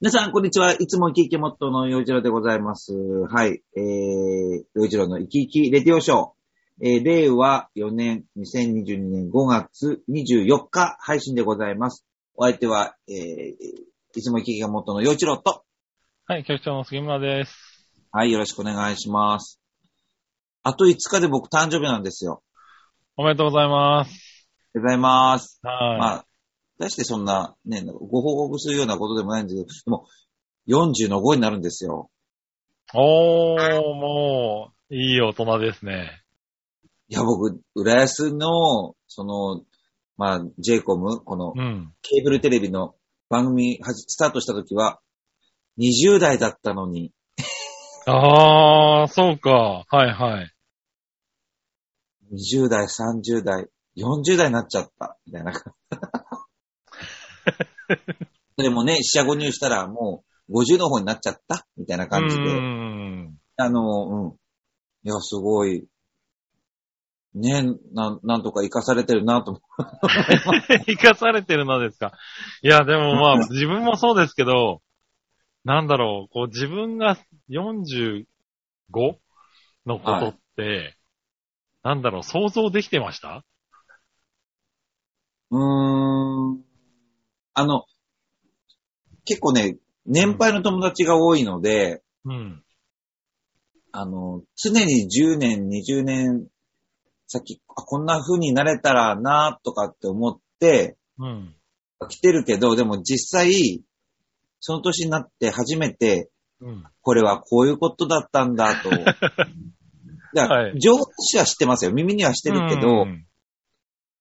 皆さん、こんにちは。いつも生き生きモットーの洋一郎でございます。はい。えー、洋一郎の生き生きレディオショー。えー、令和4年、2022年5月24日配信でございます。お相手は、えー、いつも生き生きモットーの洋一郎と、はい、局長の杉村です。はい、よろしくお願いします。あと5日で僕誕生日なんですよ。おめでとうございます。ありがとうございます。はい。まあ、出してそんな、ね、ご報告するようなことでもないんですけど、でも、40の5になるんですよ。おー、もう、いい大人ですね。いや、僕、浦安の、その、まあ、j コムこのうん。ケーブルテレビの番組スタートした時は、20代だったのに、あー、そうか。はいはい。20代、30代、40代になっちゃった、みたいな。でもね、四捨五入したらもう50の方になっちゃった、みたいな感じで。ん。あの、うん。いや、すごい、ね、なん、なんとか活かされてるなと思う。生かされてるのですか？いや、でもまあ、自分もそうですけど、なんだろう、こう自分が45のことって、なんだろう、想像できてました？うーん。あの、結構ね、年配の友達が多いので、うん。あの、常に10年、20年先、あこんな風になれたらなとかって思ってうん。来てるけど、でも実際、その年になって初めて、うん。これはこういうことだったんだと。いや、はい情報としては知ってますよ。耳にはしてるけど、うん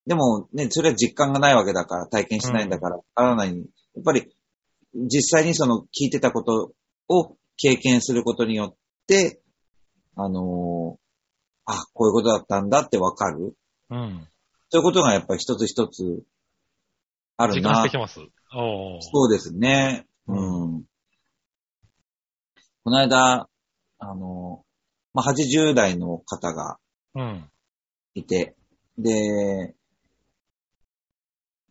でもね、それは実感がないわけだから、体験しないんだから、わからない。やっぱり、実際にその聞いてたことを経験することによって、あのーあ、こういうことだったんだってわかる。うん。そういうことがやっぱり一つ一つあるな時間して。きます。そうですね。うん。この間、あの、まあ、80代の方がうん。いて、で、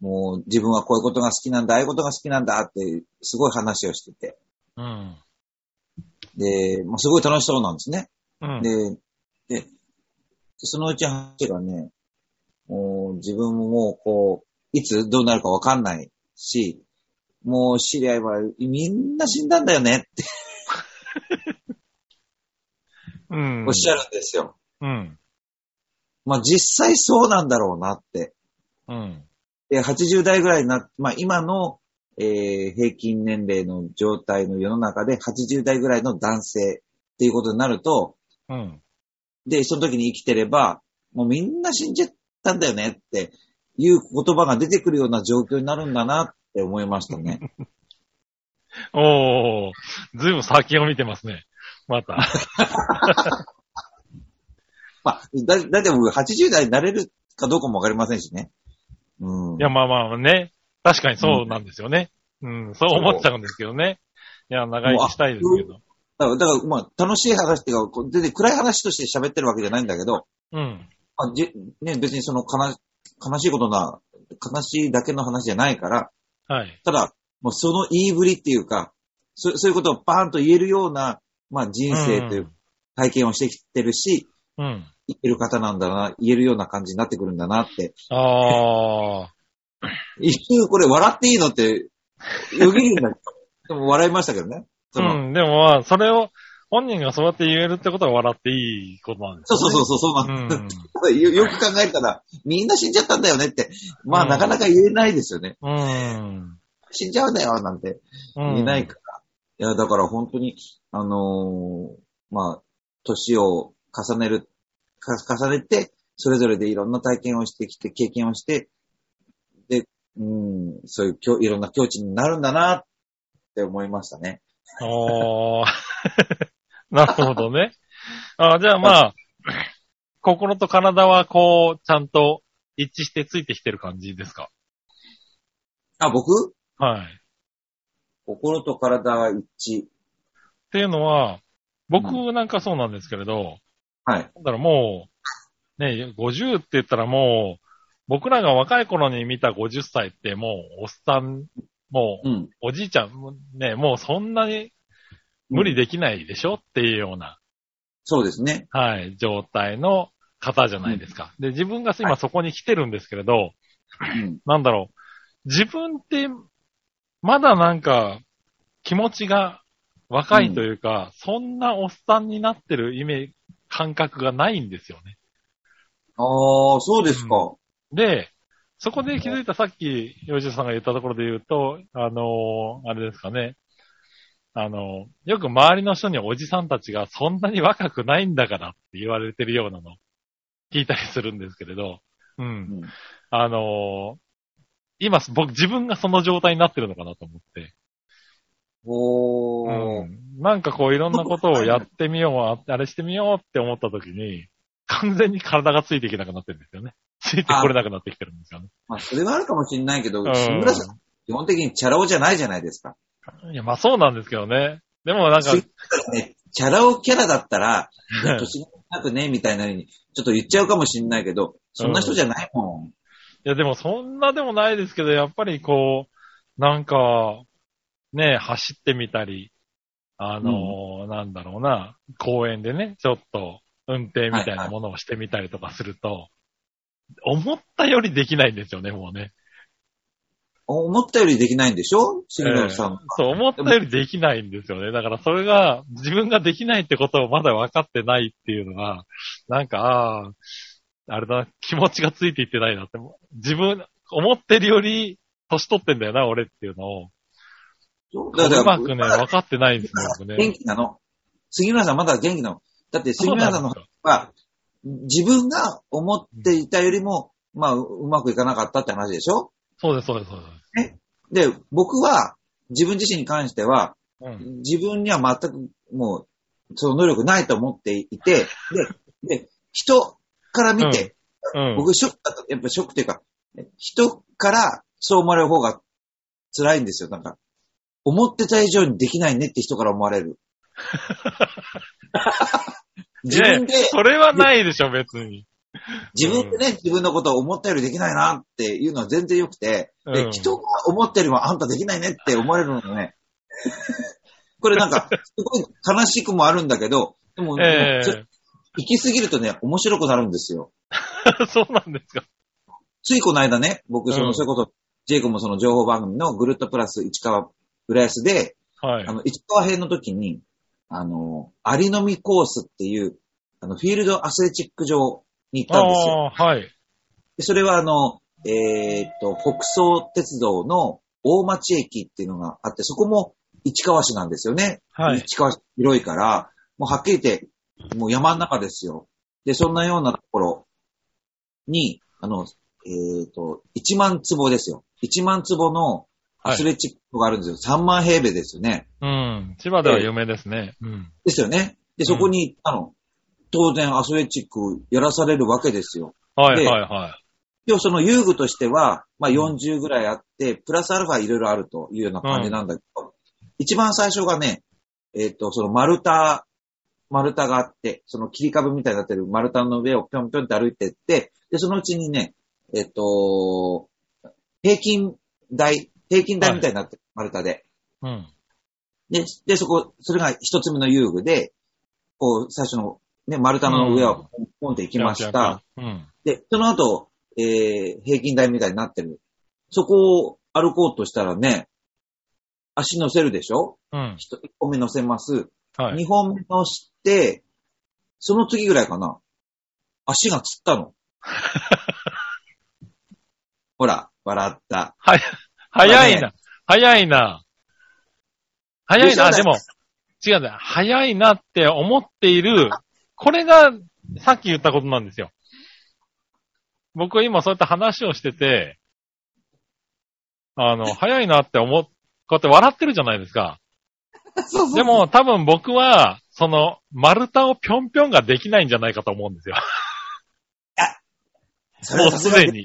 もう自分はこういうことが好きなんだ、ああいうことが好きなんだって、すごい話をしてて。うん。で、もうすごい楽しそうなんですね。うん。で、で、そのうち話がね、もう自分ももうこう、いつどうなるかわかんないし、もう知り合いはみんな死んだんだよねってうん。おっしゃるんですよ。うん。まあ実際そうなんだろうなって。うん。で、80代ぐらいになっまあ今の、えー平均年齢の状態の世の中で80代ぐらいの男性っていうことになると、うん。で、その時に生きてれば、もうみんな死んじゃったんだよねっていう言葉が出てくるような状況になるんだなって思いましたね。おー。ずいぶん先を見てますね。また。まあ、だ、だって僕80代になれるかどうかもわかりませんしね。うん。いや、まあまあね。確かにそうなんですよね。うん、そう思っちゃうんですけどね。いや、長生きしたいですけど。だから、だからまあ、楽しい話っていうか、こう全然暗い話として喋ってるわけじゃないんだけど、うん。まあ、じね、別にその悲悲しいことな、悲しいだけの話じゃないから、はい。ただ、もうその言いぶりっていうか、そそういうことをパーンと言えるような、まあ人生という体験をしてきてるし、うん。言える方なんだな、言えるような感じになってくるんだなって。ああ。一瞬これ笑っていいのって、よぎるんだけど、でも笑いましたけどね。うん。でもまあ、それを、本人がそうやって言えるってことは笑っていいことなんですそうそうそうそう、そううなんん。よ よく考えたら、みんな死んじゃったんだよねって、まあ、うんなかなか言えないですよね。うん。死んじゃうんだよ、なんてうん。言えないから。いや、だから本当に、あのーまあ、年を重ねる、か重ねて、それぞれでいろんな体験をしてきて、経験をして、で、うん、そういういろんな境地になるんだなって思いましたね。おー。なるほどね。あじゃあまあ、心と体はこう、ちゃんと一致してついてきてる感じですか？あ、僕？はい。心と体は一致。っていうのは、僕なんかそうなんですけれど、はい。だからもう、ね、50って言ったらもう、僕らが若い頃に見た50歳ってもうおっさんもう、うん。おじいちゃん、もうね、もうそんなに無理できないでしょっていうような、そうですね。はい、状態の方じゃないですか。で、自分が今そこに来てるんですけれど、うん。なんだろう、自分って、まだなんか、気持ちが若いというか、そんなおっさんになってるイメージ、感覚がないんですよね。ああ、そうですか。で、そこで気づいたさっき、吉田さんが言ったところで言うと、あのーあれですかね。あのーよく周りの人におじさんたちがそんなに若くないんだからって言われてるようなの、聞いたりするんですけれど、うん。うん。あのー今、僕、自分がその状態になってるのかなと思って。おー。うん。なんかこういろんなことをやってみよう、あ あれしてみようって思った時に、完全に体がついていけなくなってるんですよね。ついてこれなくなってきてるんですよね。まあ、それはあるかもしれないけど、村さん、基本的にチャラ男じゃないじゃないですか。いや、まあそうなんですけどね。でもなんか、しね、チャラ男キャラだったら、年がなくね、みたいな風に、ちょっと言っちゃうかもしれないけど、そんな人じゃないもん。いやでもそんなでもないですけど、やっぱりこう、なんか、ね、走ってみたり、あのーなんだろうな、公園でね、ちょっと運転みたいなものをしてみたりとかすると、思ったよりできないんですよね、もうね。思ったよりできないんでしょ？志村さん。ええそう、思ったよりできないんですよね。だからそれが、自分ができないってことをまだ分かってないっていうのが、なんか、ああ、あれだな、気持ちがついていってないなって、自分、思ってるより、年取ってんだよな、俺っていうのを、うだからまくね、分かってないんですね、僕ね。元気なの。杉村さんまだ元気なの。だって杉村さんのは、自分が思っていたよりも、まあ、ううまくいかなかったって話でしょ？そうです、そうです、そうです。で、僕は、自分自身に関しては、うん。自分には全くもう、その能力ないと思っていて、で、で、人から見て、うん。僕ショックだった、やっぱショックっていうか、人からそう思われる方が辛いんですよ。なんか、思ってた以上にできないねって人から思われる。自分でそれはないでしょ、別に。自分でね、自分のことを思ったよりできないなっていうのは全然良くて、で、うん人が思ったよりもあんたできないねって思われるのがね、これなんか、すごい悲しくもあるんだけど、でも、えちょ行き過ぎるとね、面白くなるんですよ。え そうなんですか。ついこの間ね、僕、その、うんそういうこと、ジェイコもその情報番組のぐるっとプラス市川浦安で、はいあ。の、市川編の時に、あの、アリのみコースっていう、あの、フィールドアスレチック場に行ったんですよ。はい。でそれはあの、えーっと、北総鉄道の大町駅っていうのがあって、そこも市川市なんですよね。はい。市川市広いから、もうはっきり言って、もう山の中ですよ。で、そんなようなところに、あの、えーっと、1万坪ですよ。1万坪のアスレチックがあるんですよ。3万平米ですよね。うん。千葉では有名ですね。うん。ですよね。で、そこに行ったの。当然アスレチックやらされるわけですよ。はい、ではい、はい。でもその遊具としては、まあ40ぐらいあって、プラスアルファいろいろあるというような感じなんだけど、一番最初がね、えっ、と、その丸太、丸太があって、その切り株みたいになってる丸太の上をぴょんぴょんって歩いてって、で、そのうちにね、えっ、と、平均台、平均台みたいになってる、丸太で。うん。で、で、そこ、それが一つ目の遊具で、こう、最初のね、丸太の上をポンポンって行きました。うん。で、その後、えー、平均台みたいになってる。そこを歩こうとしたらね、足乗せるでしょ？うん。一一本目乗せます。はい。二本目乗して、その次ぐらいかな。足がつったの。ほら、笑った。はい。早いまな。早いな。早いな。でも、違うんだよ。早いなって思っている、これが、さっき言ったことなんですよ。僕は今そうやって話をしてて、あの、早いなって思っ、こうやって笑ってるじゃないですか。そうそうでも、多分僕は、その、丸太をぴょんぴょんができないんじゃないかと思うんですよ。それはさすがに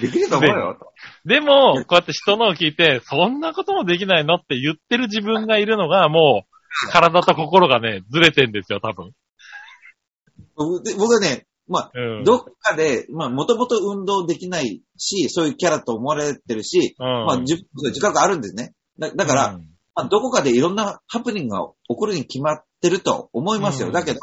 できると思うよ。でも、こうやって人のを聞いて、そんなこともできないのって言ってる自分がいるのが、もう、体と心がね、ずれてんですよ、多分。僕で僕はね、まあ、うん。どっかで、まあ、もともと運動できないし、そういうキャラと思われてるし、うん、まあ、自自覚あるんですね。だだから、うんまあ、どこかでいろんなハプニングが起こるに決まってると思いますよ。うんだけど、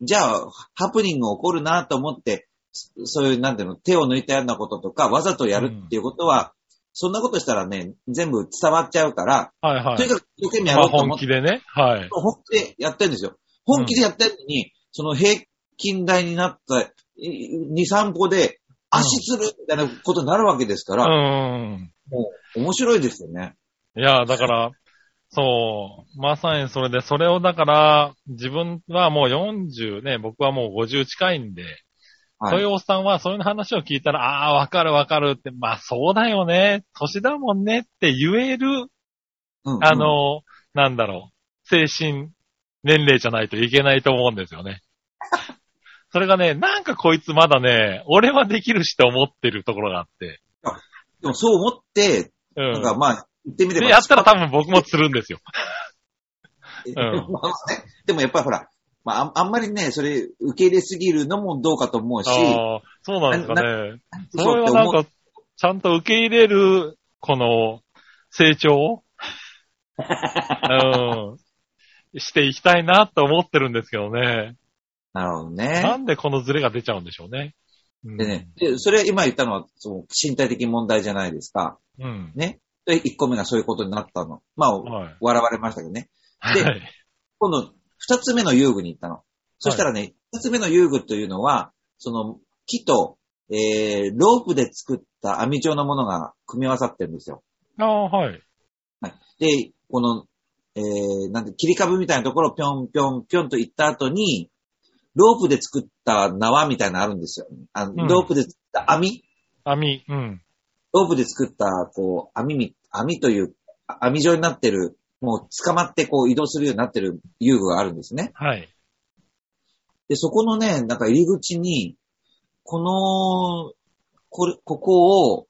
じゃあ、ハプニングが起こるなと思って、そそういう、なんていうの、手を抜いたようなこととか、わざとやるっていうことは、そんなことしたらね、全部伝わっちゃうから、はいはい。とにかく一生懸命やまあ本ろうと思って、気でね。はい。本気でやってるんですよ。本気でやってるのに、その平均台になった2、3歩で、足つるみたいなことになるわけですかうら、ん。もう面白いですよね。いや、だから、そう、まさにそれで、それをだから、自分はもう40ね、僕はもう50近いんで、はい。そういうおっさんはそういう話を聞いたら、ああ、わかるわかるって、まあそうだよね、年だもんねって言える、うんうんあ、の、なんだろう、精神年齢じゃないといけないと思うんですよね。それがね、なんかこいつまだね、俺はできるしって思ってるところがあって。でもそう思って、うん。なんかまあ、言ってみれば。で、やったら多分僕も釣るんですよ。ん まあね、でもやっぱりほら、まあ、ああんまりね、それ受け入れすぎるのもどうかと思うし、ああ、そうなんですかね。そ。れはなんか、ちゃんと受け入れる、この、成長 うん。していきたいなと思ってるんですけどね。なるほどなね。んでこのズレが出ちゃうんでしょうね。うんでね、でそれ今言ったのは、その身体的問題じゃないですか。うん。ね。で、1個目がそういうことになったの。まあ、はい。笑われましたけどね。ではい。今度、2つ目の遊具に行ったの。そしたらね、2つ目の遊具というのは、その木と、えー、ロープで作った網状のものが組み合わさってるんですよ。ああ、はい。で、この、えー、なんで、切り株みたいなところをぴょんぴょんぴょんと行った後に、ロープで作った縄みたいなのあるんですよ。あのうんロープで作った網網。うん。ロープで作った、こう、網み、網という、あ網状になってる、もう捕まってこう移動するようになってる遊具があるんですね。はい。で、そこのね、なんか入り口に、この、これ、ここを、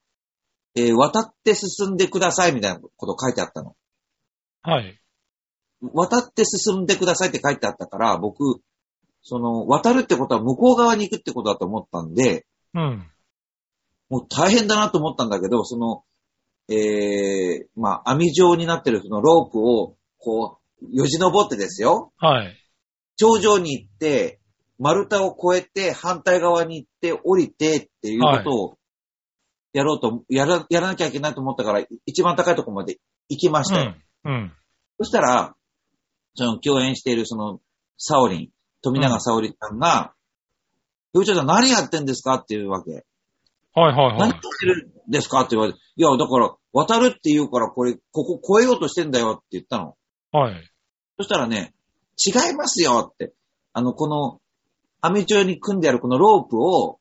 えー渡って進んでくださいみたいなこと書いてあったの。はい。渡って進んでくださいって書いてあったから、僕、その、渡るってことは向こう側に行くってことだと思ったんで、うん。もう大変だなと思ったんだけど、その、えー、まあ、網状になってるそのロープを、こう、よじ登ってですよ。はい。頂上に行って、丸太を越えて、反対側に行って、降りてっていうことを、やろうと、やら、やらなきゃいけないと思ったから、一番高いところまで行きましたよ。うん。うん。そしたら、その共演しているその、サオリン、富永サオリさんが、部長さん何やってんですか？っていうわけ。はいはいはい何やっ。てるんですか？って言われて、いや、だから、渡るって言うから、これ、ここ越えようとしてんだよって言ったの。はい。そしたらね、違いますよって。あの、この、網状に組んであるこのロープを、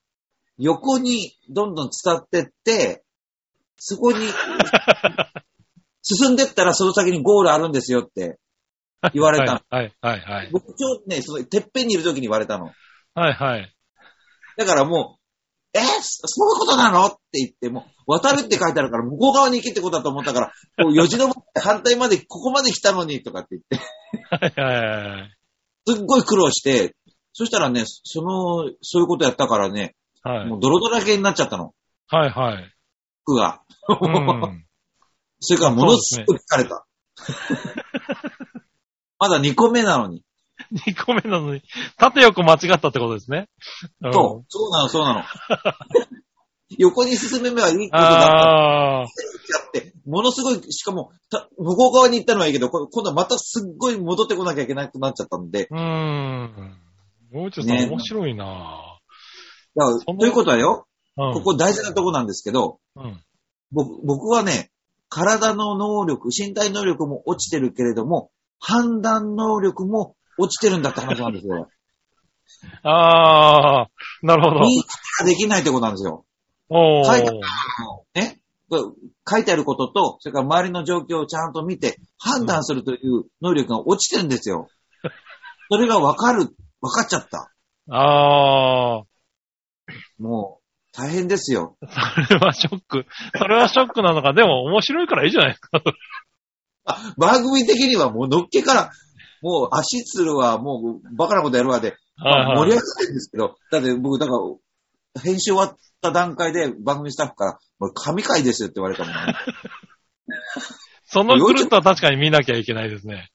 横にどんどん伝ってって、そこに、進んでったらその先にゴールあるんですよって言われたの。はいはいはい。僕ちょうどね、その、てっぺんにいる時に言われたの。はいはい。だからもう、えーそそういうことなの？って言って、もう、渡るって書いてあるから、向こう側に行けってことだと思ったから、こう、よじ登って反対まで、ここまで来たのに、とかって言って、はいはいはい。すっごい苦労して、そしたらね、その、そういうことやったからね、はいもう泥だらけになっちゃったの、はいはい。服が。うん。それからものすごい疲れた。まだ2個目なのに。2個目なのに、縦横間違ったってことですね。うんそう、そうなの、そうなの。横に進めばいいことだったああ。って、ものすごい、しかも、た向こう側に行ったのはいいけど、こ今度はまたすっごい戻ってこなきゃいけなくなっちゃったんで、うーん。もうちょっとね面白いなだからそのということはよ、ぁ。ここ大事なとこなんですけど、うん。僕僕はね、体の能力、身体能力も落ちてるけれども、判断能力も落ちてるんだって話なんですよ。ああ、なるほど。認識ができないってことなんですよ。おー。書いてあるね。書いてあることと、それから周りの状況をちゃんと見て、判断するという能力が落ちてるんですよ。それがわかる、わかっちゃった。ああ、もう、大変ですよ。それはショック。それはショックなのか。でも面白いからいいじゃないですか。あ、番組的にはもうのっけから、もう足つるわ、もうバカなことやるわで、はいはい盛り上がってるんですけど、だって僕、だから、編集終わった段階で番組スタッフから、もう神回ですよって言われたもんね。そのグループは確かに見なきゃいけないですね。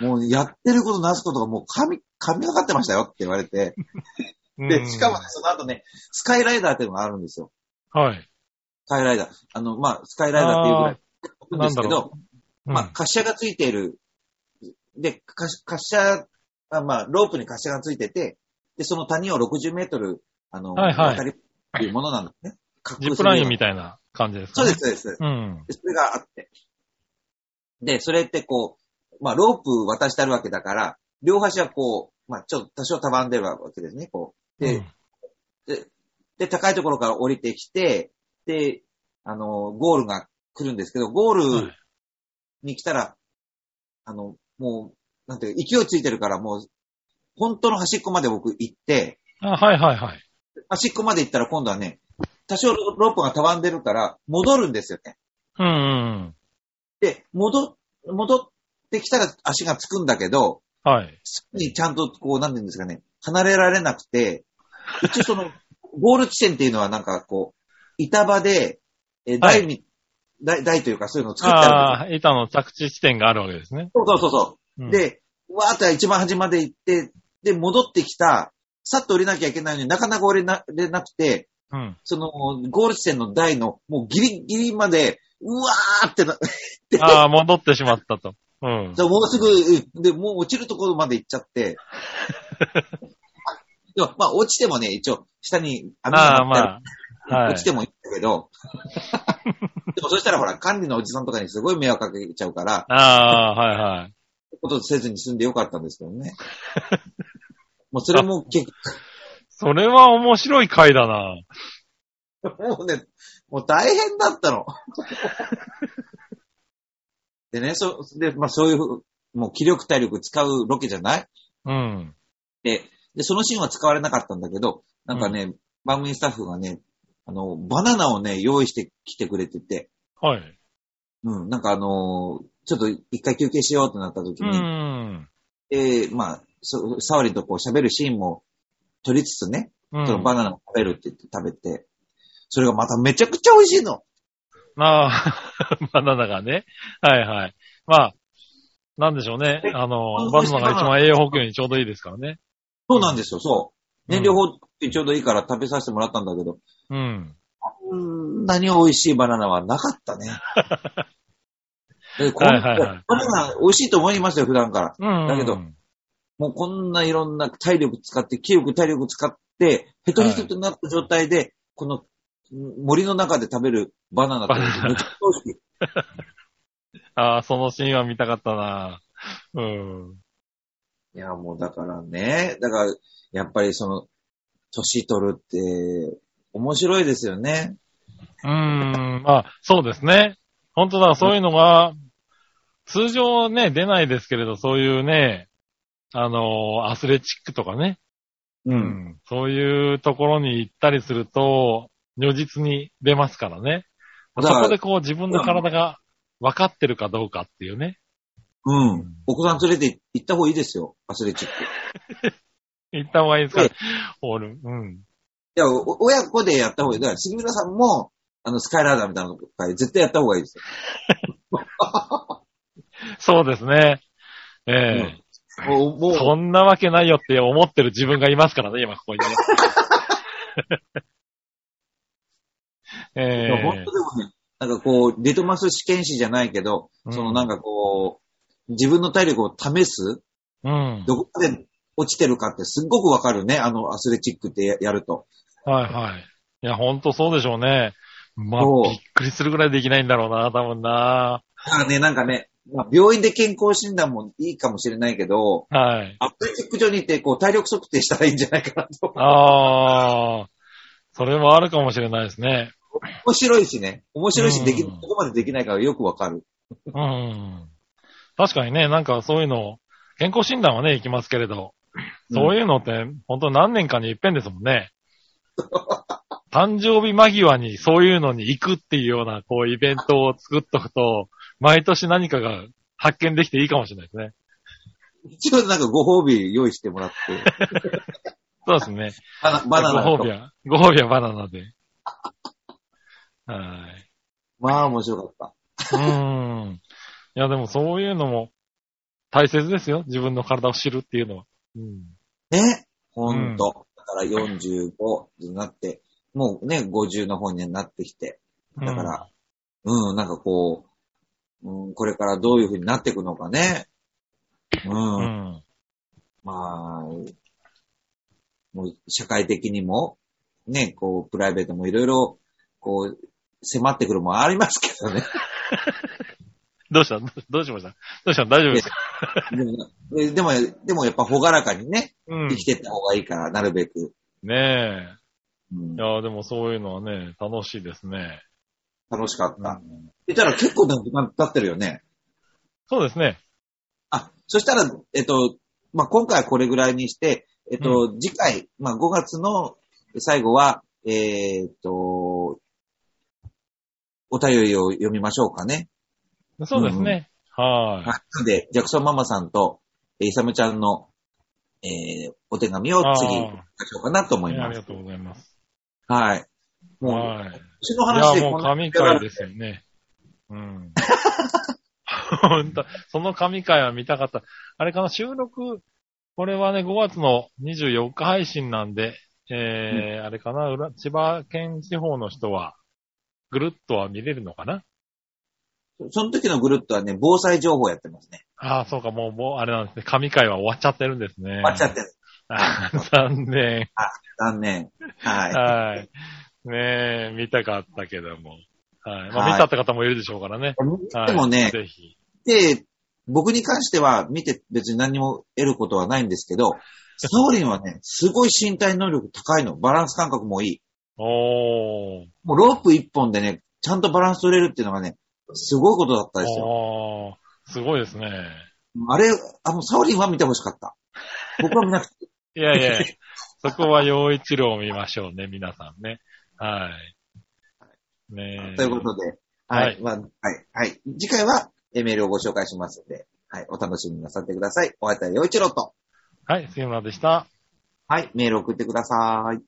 もうやってることなすことがもう神、神がかってましたよって言われて。うんで、しかもね、その後ね、スカイライダーっていうのがあるんですよ。はい。スカイライダー。あの、まあ、スカイライダーっていうぐらい飛ぶんですけど、うんまあ、滑車がついている。で、か滑車、あまあ、ロープに滑車がついてて、で、その谷を60メートル、あの、はいはい渡りっていうものなんですね。ジップラインみたいな感じですかね。そうです、そうです。うん。でそれがあって。で、それってこう、まあ、ロープ渡してあるわけだから、両端はこう、まあ、ちょっと多少たばんでるわけですね、こう。で、うんで、で、高いところから降りてきて、で、あの、ゴールが来るんですけど、ゴールはいに来たら、あの、もう、なんていうか、勢いついてるから、もう、本当の端っこまで僕行って、あ、はいはいはい。端っこまで行ったら今度はね、多少ロープがたわんでるから、戻るんですよね。うんうんで、戻、戻ってきたら足がつくんだけど、うん。はい。すぐにちゃんとこう、なんていうんですかね、離れられなくて、一応その、ゴール地点っていうのはなんかこう、板場で、えー台に、台、台というかそういうのを作ってあるんああ、板の着地地点があるわけですね。そうそうそうそう。うん、で、わーって一番端まで行って、で、戻ってきた、さっと降りなきゃいけないのになかなか降りなれなくて、うん。その、ゴール地点の台の、もうギリギリまで、うわーってな、ああ、戻ってしまったと。うん。じゃあもうすぐ、で、もう落ちるところまで行っちゃって。でもまあ、落ちてもね、一応、下に網ああ、がある。まあ。はい。落ちてもいいんだけど。でもそしたらほら、管理のおじさんとかにすごい迷惑かけちゃうから、ああ、はいはい。ことせずに済んでよかったんですけどね。もうそれも結それは面白い回だな。構、もうね、もう大変だったの。でね、そ、で、まあそういう、もう気力体力使うロケじゃない？うん。で、で、そのシーンは使われなかったんだけど、なんかね、番組スタッフがね、あの、バナナをね、用意してきてくれてて、はい。うん、なんかあのーちょっと一回休憩しようってなった時うに、ん。えー、まあ、そサワリンとこう喋るシーンも撮りつつね、うん。そのバナナを食べるって言って食べて、それがまためちゃくちゃ美味しいの。ああ、バナナがね。はいはい。まあ、なんでしょうね。あの、バナナが一番栄養補給にちょうどいいですからね。そうなんですよ、そう。うん燃料法ってちょうどいいから食べさせてもらったんだけど、うん。こんなに美味しいバナナはなかったね。でこんはいはいはいバナナ美味しいと思いますよ、普段から。うん。だけどもうこんないろんな体力使って、気力体力使って、ヘトヘトとなった状態で、この森の中で食べるバナナってめっちゃ美味しい。ああ、そのシーンは見たかったな。うん。いや、もうだからね、だから、やっぱりその、年取るって、面白いですよね。うーん、まあ、そうですね。本当だ、そういうのが、通常ね、出ないですけれど、そういうね、あの、アスレチックとかね、う。うんそういうところに行ったりすると、如実に出ますからね。そこでこう自分の体が分かってるかどうかっていうね。うん。お子さん連れて行った方がいいですよ、アスレチック。い 行った方がいいですか？え俺、うん。や、お親子でやった方がいい。だから、杉村さんも、あの、スカイラーダーみたいなのとか絶対やった方がいいですよ。そうですね。ええもう、もう、そんなわけないよって思ってる自分がいますからね、今ここにね。えいや本当でもね、なんかこう、リトマス試験紙じゃないけど、うんそのなんかこう、自分の体力を試す、うん。どこまで落ちてるかってすっごくわかるね、あのアスレチックってややると。はいはい。いや、ほんとそうでしょうね。まあびっくりするぐらいできないんだろうな、多分な。だからね、なんかね、まあ、病院で健康診断もいいかもしれないけど、はい。アスレチック場に行ってこう体力測定したらいいんじゃないかなと。ああ、それもあるかもしれないですね。面白いしね。面白いし、できる、うんどこまでできないかがよくわかる。うん。確かにね、なんかそういうの、健康診断はね、行きますけれど、そういうのって、本当何年かに一遍ですもんね。誕生日間際にそういうのに行くっていうような、こう、イベントを作っとくと、毎年何かが発見できていいかもしれないですね。一応なんかご褒美用意してもらって、そうですね。バナバナご褒美。は、ご褒美はバナナで。はい。まあ面白かった。うーん。いや、でもそういうのも大切ですよ。自分の体を知るっていうのは。うん。ね。ほんと。だから45になって、もうね、50の方になってきて。だから、うん、なんかこう、うん、これからどういう風になっていくのかね。う。うんん。まあ、もう社会的にも、ね、こう、プライベートもいろいろ、こう、迫ってくるもんありますけどね。どうしたどうしました？どうした大丈夫ですか？でも、で でも、でもやっぱほがらかにね、うん生。きてった方がいいから、なるべく。ねうんえ。いや、でもそういうのはね、楽しいですね。楽しかった。うんたら結構な時間経ってるよね。そうですね。あ、そしたら、えっと、まあ、今回はこれぐらいにして、えっと、次回、まあ、5月の最後は、えーっと、お便りを読みましょうかね。そうですね。ははい。なので、ジャクソンママさんと、えーイサムちゃんの、えー、お手紙を次、読みましょうかなと思い。いますありが。とうございます。はい。もう、はい。うちのいや、もう神回ですよね。うん。本当その神回は見たかった。あれかな、収録、これはね、5月の24日配信なんで、えーあれかな、裏千葉県地方の人は、ぐるっとは見れるのかなその時のグループはね、防災情報やってますね。ああ、そうか、もう、もう、あれなんですね。神回は終わっちゃってるんですね。終わっちゃってる。あー残念。残念。はい。はい。ねえ、見たかったけども。はい。まあ、はい見たって方もいるでしょうからね。はい。でもね、ぜひ。で、僕に関しては見て別に何も得ることはないんですけど、サオリンはね、すごい身体能力高いの。バランス感覚もいい。おー。もうロープ一本でね、ちゃんとバランス取れるっていうのがね、すごいことだったですよ。すごいですね。あれ、あの、サオリンは見てほしかった。僕は見なくて。いやいや、そこは陽一郎を見ましょうね、皆さんね。はい。ねえ。ということで、はい、はいまあ、はい、はい。次回はえメールをご紹介しますので、はい、お楽しみになさってください。お会いいたい陽一郎と、はい、杉村でした。はい、メール送ってください。